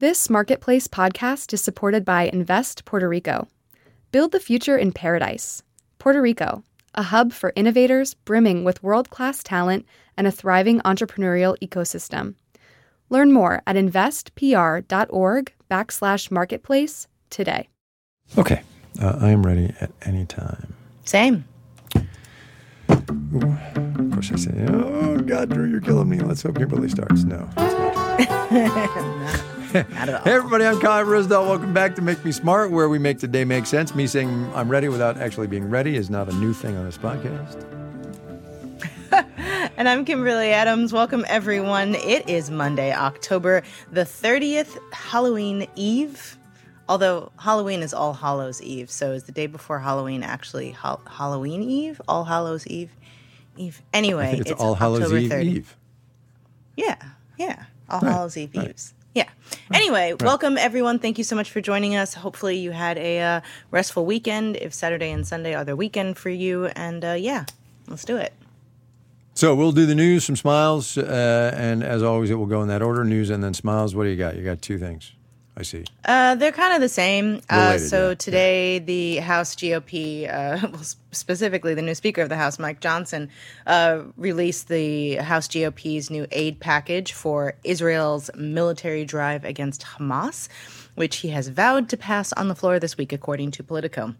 This Marketplace podcast is supported by Invest Puerto Rico. Build the future in paradise. Puerto Rico, a hub for innovators brimming with world class talent and a thriving entrepreneurial ecosystem. Learn more at investpr.org backslash marketplace today. Okay, uh, I am ready at any time. Same. Ooh, of course, I say, "Oh God, Drew, you're killing me." Let's hope Kimberly starts. No, that's not at all. Hey, everybody, I'm Kai Ryssdal. Welcome back to Make Me Smart, where we make the day make sense. Me saying I'm ready without actually being ready is not a new thing on this podcast. And I'm Kimberly Adams. Welcome, everyone. It is Monday, October the 30th, Halloween Eve. Although Halloween is All Hallows Eve, so is the day before Halloween actually Hal- Halloween Eve? All Hallows Eve? Eve. Anyway, I think it's, All Hallows October Eve. 30th. Eve. Yeah, yeah. All Right, Hallows Eve right. Eves. Yeah. Anyway, welcome everyone. Thank you so much for joining us. Hopefully, you had a uh, restful weekend. If Saturday and Sunday are the weekend for you, and uh, yeah, let's do it. So we'll do the news, some smiles, uh, and as always, it will go in that order: news and then smiles. What do you got? You got two things. I see. Uh, they're kind of the same. Uh, Related, so yeah, today, the House GOP, uh, well, specifically the new Speaker of the House, Mike Johnson, uh, released the House GOP's new aid package for Israel's military drive against Hamas, which he has vowed to pass on the floor this week, according to Politico.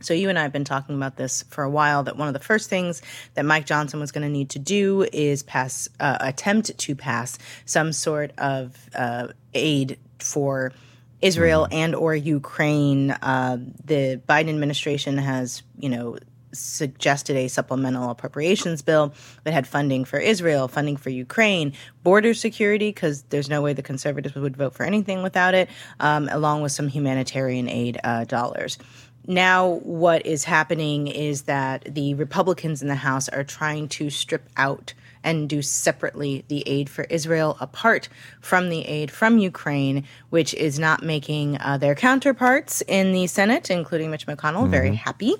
So you and I have been talking about this for a while. That one of the first things that Mike Johnson was going to need to do is pass, uh, attempt to pass some sort of uh, aid for Israel and or Ukraine. Uh, the Biden administration has, you know, suggested a supplemental appropriations bill that had funding for Israel, funding for Ukraine, border security, because there's no way the conservatives would vote for anything without it, um, along with some humanitarian aid uh, dollars. Now, what is happening is that the Republicans in the House are trying to strip out and do separately the aid for Israel apart from the aid from Ukraine, which is not making uh, their counterparts in the Senate, including Mitch McConnell, very happy.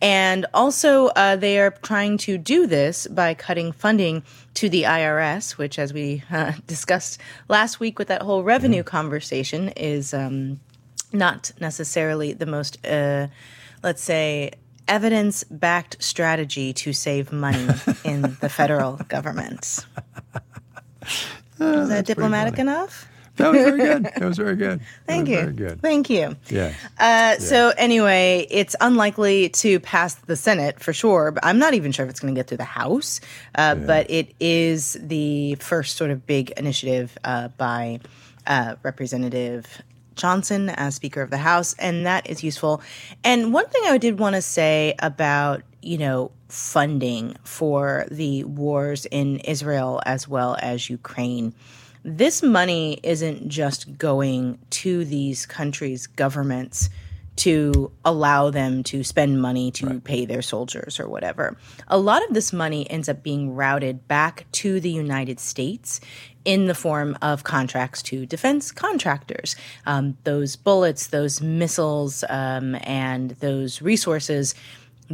And also, uh, they are trying to do this by cutting funding to the IRS, which, as we uh, discussed last week with that whole revenue conversation, is. Um, not necessarily the most, uh, let's say, evidence backed strategy to save money in the federal government. Was that diplomatic enough? That was very good. That was very good. Thank you. Good. Thank you. Yeah. Uh, So anyway, it's unlikely to pass the Senate for sure. But I'm not even sure if it's going to get through the House. Uh, But it is the first sort of big initiative uh, by uh, Representative Johnson as Speaker of the House, and that is useful. And one thing I did want to say about you know funding for the wars in Israel as well as Ukraine this money isn't just going to these countries' governments to allow them to spend money to pay their soldiers or whatever. A lot of this money ends up being routed back to the United States in the form of contracts to defense contractors. Um, those bullets, those missiles, um, and those resources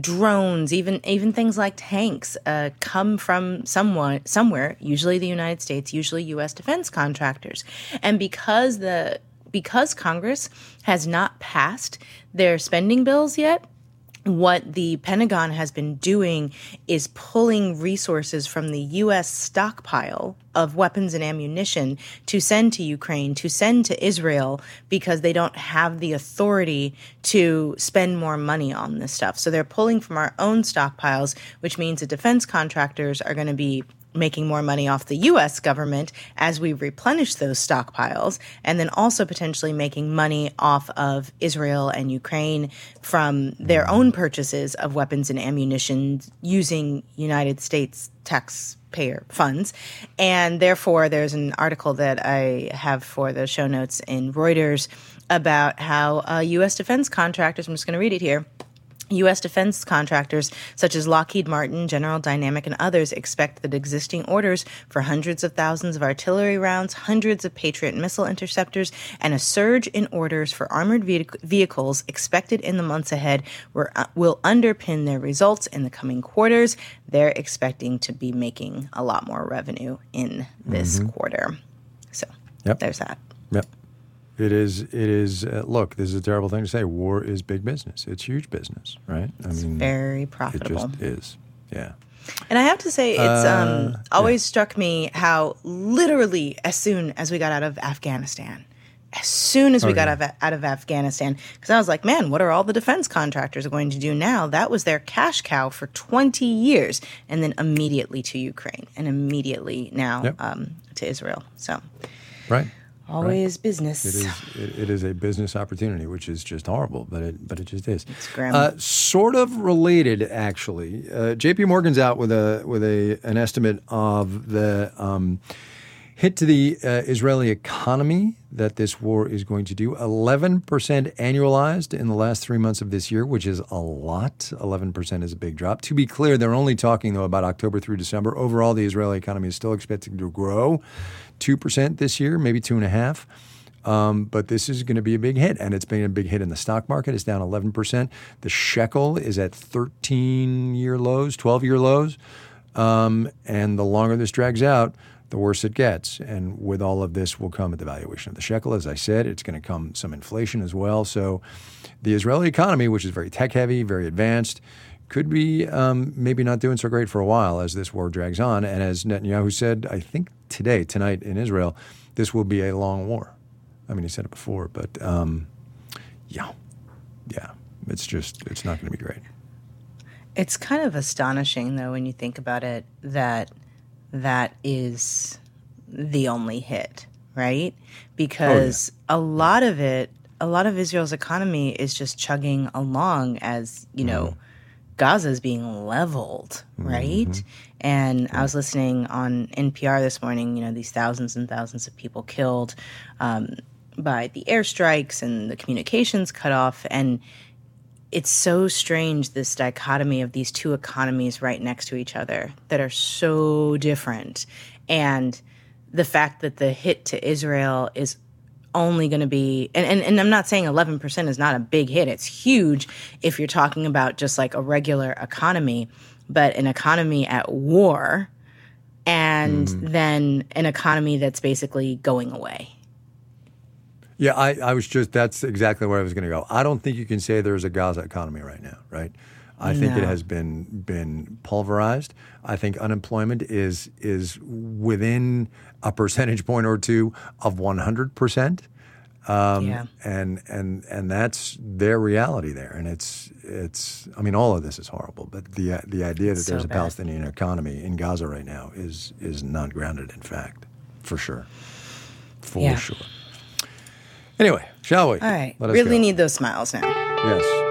drones, even even things like tanks, uh, come from someone somewhere, usually the United States, usually U.S. defense contractors, and because the because Congress has not passed their spending bills yet. What the Pentagon has been doing is pulling resources from the U.S. stockpile of weapons and ammunition to send to Ukraine, to send to Israel, because they don't have the authority to spend more money on this stuff. So they're pulling from our own stockpiles, which means the defense contractors are going to be making more money off the US government as we replenish those stockpiles, and then also potentially making money off of Israel and Ukraine from their own purchases of weapons and ammunition using United States taxpayer funds. And therefore, there's an article that I have for the show notes in Reuters about how uh, U.S. defense contractors, I'm just going to read it here. U.S. defense contractors such as Lockheed Martin, General Dynamic, and others expect that existing orders for hundreds of thousands of artillery rounds, hundreds of Patriot missile interceptors, and a surge in orders for armored vehicles expected in the months ahead were, uh, will underpin their results in the coming quarters. They're expecting to be making a lot more revenue in this quarter. So Yep. there's that. Yep. It is. It is. Uh, look, this is a terrible thing to say. War is big business. It's huge business, right? I mean, very profitable. it just is. Yeah. And I have to say, it's Uh, um, always struck me how literally as soon as we got out of Afghanistan, as soon as we Oh, got yeah. out of, out of Afghanistan, because I was like, man, what are all the defense contractors going to do now? That was their cash cow for 20 years. And then immediately to Ukraine and immediately now Yep. um, to Israel. So Right. Always business. It is. It, it is a business opportunity, which is just horrible, but it but it just is. It's grim. Uh, sort of related, actually. Uh, J.P. Morgan's out with a with a an estimate of the um, hit to the uh, Israeli economy that this war is going to do. Eleven percent annualized in the last three months of this year, which is a lot. Eleven percent is a big drop. To be clear, they're only talking though about October through December. Overall, the Israeli economy is still expected to grow two percent this year, maybe two and a half. Um, but this is going to be a big hit, and it's been a big hit in the stock market. It's down 11%. The shekel is at 13 year lows, 12 year lows. Um, and the longer this drags out, the worse it gets. And with all of this will come a devaluation of the shekel. As I said, it's going to come some inflation as well. So the Israeli economy, which is very tech heavy, very advanced, could be um, maybe not doing so great for a while as this war drags on. And as Netanyahu said, I think today, tonight in Israel, this will be a long war. I mean, he said it before, but um, yeah, yeah, it's just it's not going to be great. It's kind of astonishing, though, when you think about it, that that is the only hit, right? Because a lot of it, a lot of Israel's economy is just chugging along as, you know, Gaza is being leveled, right? And I was listening on NPR this morning, you know, these thousands and thousands of people killed um, by the airstrikes and the communications cut off. And it's so strange this dichotomy of these two economies right next to each other that are so different and the fact that the hit to israel is only going to be and, and, and i'm not saying 11% is not a big hit it's huge if you're talking about just like a regular economy but an economy at war and mm-hmm. then an economy that's basically going away Yeah, I, I was just that's exactly where I was going to go. I don't think you can say there's a Gaza economy right now, right? I think it has been been pulverized. I think unemployment is is within a percentage point or two of 100 percent. Um, yeah and and and that's their reality there, and it's it's. I mean, all of this is horrible, but the the idea that there's a bad. Palestinian economy in Gaza right now is is not grounded in fact, for sure, for Yeah. sure. Anyway, shall we? all right Let us really go. need those smiles now yes.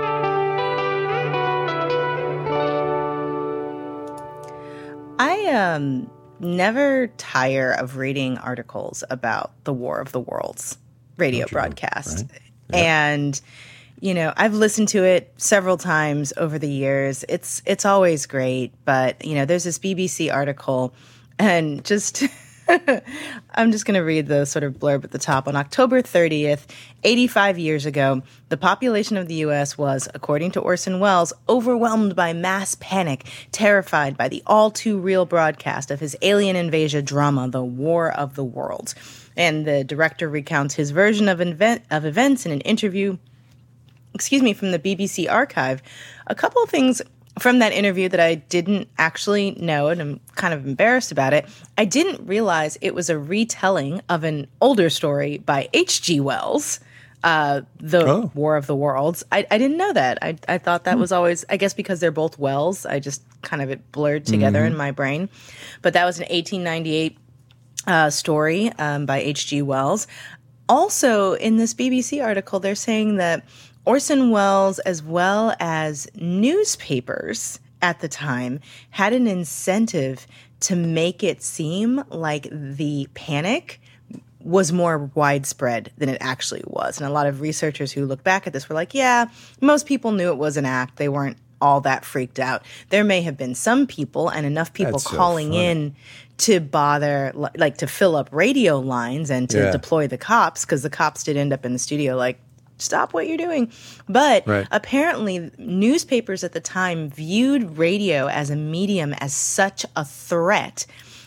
Um never tire of reading articles about the War of the Worlds radio broadcast. right? And you know, I've listened to it several times over the years. It's it's always great, but you know, there's this BBC article and just I'm just going to read the sort of blurb at the top. On October 30th, 85 years ago, the population of the U.S. was, according to Orson Welles, overwhelmed by mass panic, terrified by the all too real broadcast of his alien invasion drama, The War of the Worlds. And the director recounts his version of, invent- of events in an interview excuse me, from the BBC archive, a couple of things from that interview that I didn't actually know, and I'm kind of embarrassed about it. I didn't realize it was a retelling of an older story by H.G. Wells. Uh, the Oh. War of the Worlds. I, I didn't know that. I, I thought that was always, I guess because they're both Wells, I just kind of it blurred together in my brain. But that was an 1898 uh, story um, by H.G. Wells. Also, in this BBC article, they're saying that Orson Welles, as well as newspapers at the time, had an incentive to make it seem like the panic was more widespread than it actually was. And a lot of researchers who look back at this were like, yeah, most people knew it was an act. They weren't all that freaked out. There may have been some people and enough people That's calling funny. in to bother, like to fill up radio lines and to Yeah. deploy the cops, because the cops did end up in the studio like, stop what you're doing. But Right. apparently, newspapers at the time viewed radio as a medium as such a threat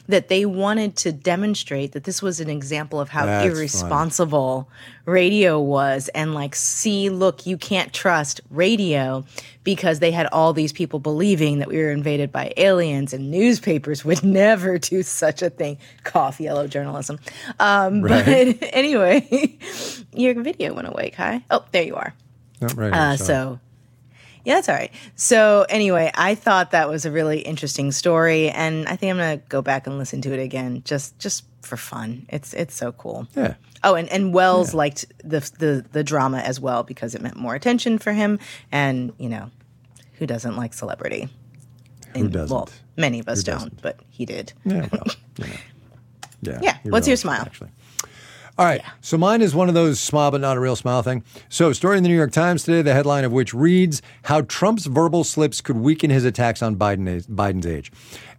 that they wanted to demonstrate that this was an example of how That's irresponsible radio was and like see look you can't trust radio because they had all these people believing that we were invaded by aliens and newspapers would never do such a thing. Cough yellow journalism. Um, Right. but anyway your video went away kai. Oh there you are. Right, uh, so, yeah, that's all right. So, anyway, I thought that was a really interesting story, and I think I'm gonna go back and listen to it again, just just for fun. It's it's so cool. Yeah. Oh, and, and Wells liked the, the the drama as well because it meant more attention for him, and you know, who doesn't like celebrity? Who And, doesn't? Well, many of us Who don't, doesn't? but he did. Yeah, well, you know. Yeah. Yeah, what's really your smile? Actually. All right. So mine is one of those smile but not a real smile thing. So, story in the New York Times today, the headline of which reads How Trump's verbal slips could weaken his attacks on Biden, Biden's age.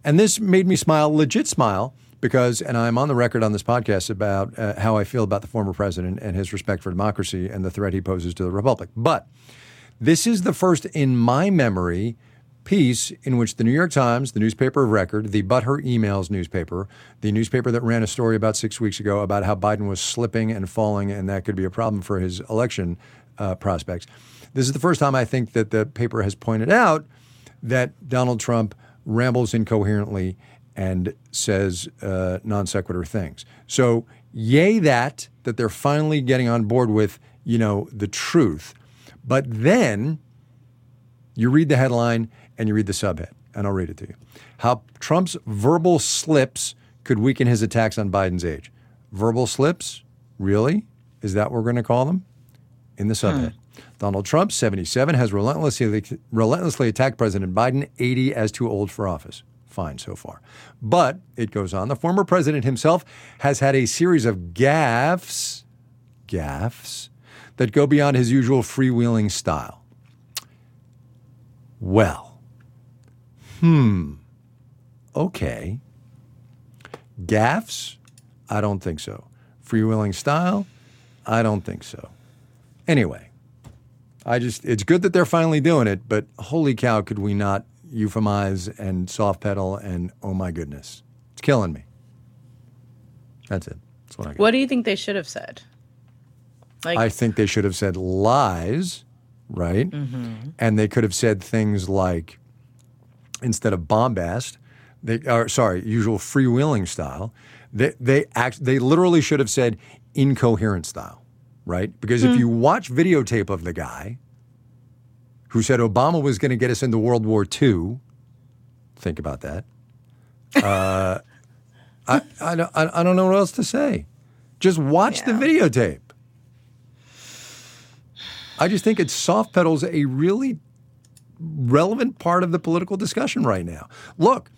And this made me smile, legit smile, because, and I'm on the record on this podcast about uh, how I feel about the former president and his respect for democracy and the threat he poses to the republic. But this is the first in my memory piece in which the New York Times, the newspaper of record, the But Her Emails newspaper, the newspaper that ran a story about six weeks ago about how Biden was slipping and falling and that could be a problem for his election uh, prospects. This is the first time I think that the paper has pointed out that Donald Trump rambles incoherently and says uh, non sequitur things. So, yay that that they're finally getting on board with you know the truth, but then you read the headline and you read the subhead, and I'll read it to you. How Trump's verbal slips could weaken his attacks on Biden's age. Verbal slips? Really? Is that what we're going to call them? In the subhead. Hmm. Donald Trump, 77, has relentlessly, relentlessly attacked President Biden, 80, as too old for office. Fine so far. But it goes on. The former president himself has had a series of gaffes, gaffes, that go beyond his usual freewheeling style. Well, hmm, okay. Gaffs? I don't think so. Freewheeling style? I don't think so. Anyway, I just, it's good that they're finally doing it, but holy cow, could we not euphemize and soft pedal and oh my goodness. It's killing me. That's it. That's what I got. What do you think they should have said? Like, I think they should have said lies, right? And they could have said things like, instead of bombast, they are sorry, usual freewheeling style. They they act they literally should have said incoherent style, right? Because if you watch videotape of the guy who said Obama was going to get us into World War II, think about that. Uh, I, I, don't- I, I don't know what else to say. Just watch the videotape. I just think it soft pedals a really relevant part of the political discussion right now. Look,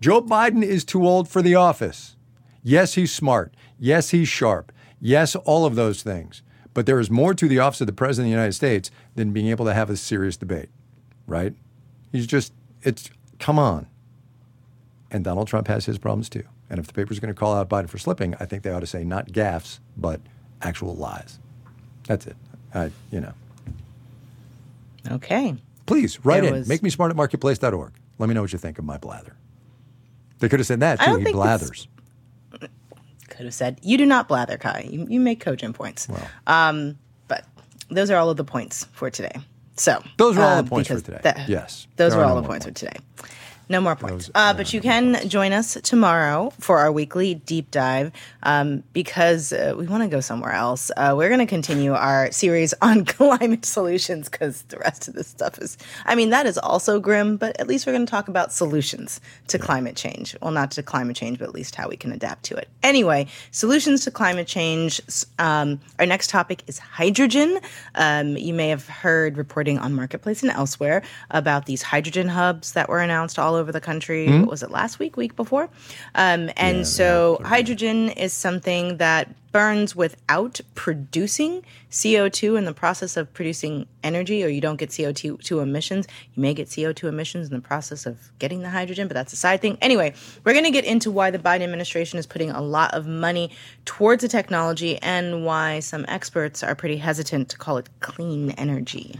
Joe Biden is too old for the office. Yes, he's smart. Yes, he's sharp. Yes, all of those things. But there is more to the office of the President of the United States than being able to have a serious debate, right? He's just, it's, come on. And Donald Trump has his problems too. And if the paper's going to call out Biden for slipping, I think they ought to say not gaffes, but actual lies. That's it. I, you know. okay. Please write There in. was- Make me smart at marketplace.org. Let me know what you think of my blather. They could have said that too. He think it's- blathers. Could have said, you do not blather, Kai. You, you make cogent points. Um, but those are all of the points for today. So Those are all the points for today. that- Yes. those are all no the more points for today. No more points. Those- Uh, but you can join us tomorrow for our weekly deep dive um, because uh, we want to go somewhere else. Uh, we're going to continue our series on climate solutions because the rest of this stuff is, I mean, that is also grim, but at least we're going to talk about solutions to climate change. Well, not to climate change, but at least how we can adapt to it. Anyway, solutions to climate change. Um, our next topic is hydrogen. Um, you may have heard reporting on Marketplace and elsewhere about these hydrogen hubs that were announced all over the country. What was it last week, week before? Um, and so hydrogen is something that burns without producing CO2 in the process of producing energy, or you don't get CO2 two emissions. You may get CO2 emissions in the process of getting the hydrogen, but that's a side thing. Anyway, we're going to get into why the Biden administration is putting a lot of money towards the technology and why some experts are pretty hesitant to call it clean energy.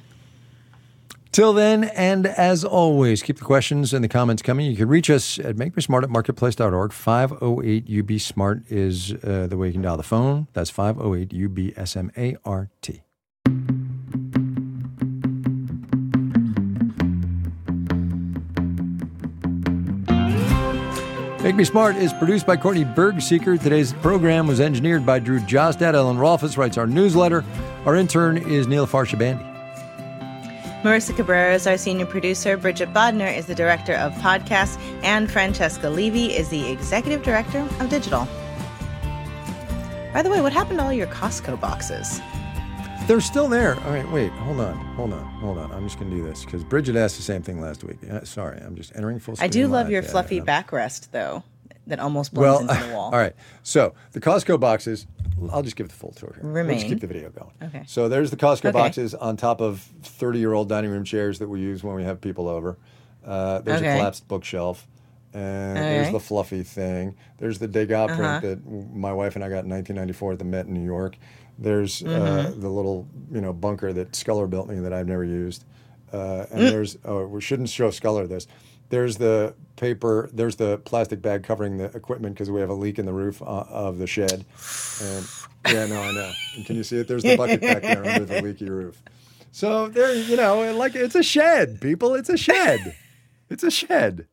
Till then, and as always, keep the questions and the comments coming. You can reach us at makemesmart at marketplace.org. 508 UB Smart is uh, the way you can dial the phone. That's 508 UB S M A R T. Make Me Smart is produced by Courtney Bergsieker. Today's program was engineered by Drew Jostad. Ellen Rolfes writes our newsletter. Our intern is Neil Farshabandi. Marissa Cabrera is our senior producer. Bridget Bodnar is the director of podcasts. And Francesca Levy is the executive director of digital. By the way, what happened to all your Costco boxes? They're still there. All right, wait, hold on, hold on, hold on. I'm just going to do this because Bridget asked the same thing last week. Uh, sorry, I'm just entering full screen. I do love your fluffy yeah. backrest, though, that almost blends Well, into the wall. all right. So the Costco boxes, I'll just give the full tour here. Let's keep the video going. Okay. So there's the Costco Okay. boxes on top of 30 year old dining room chairs that we use when we have people over. Uh, there's a collapsed bookshelf. And there's Okay. the fluffy thing. There's the Degas Uh-huh. print that my wife and I got in 1994 at the Met in New York. There's uh, Mm-hmm. the little you know bunker that Sculler built me that I've never used. Uh, and Mm. there's oh we shouldn't show Sculler this. There's the paper. There's the plastic bag covering the equipment because we have a leak in the roof uh, of the shed. And yeah, no, I know. And can you see it? There's the bucket back there under the leaky roof. So there, you know, like it's a shed, people. It's a shed. It's a shed.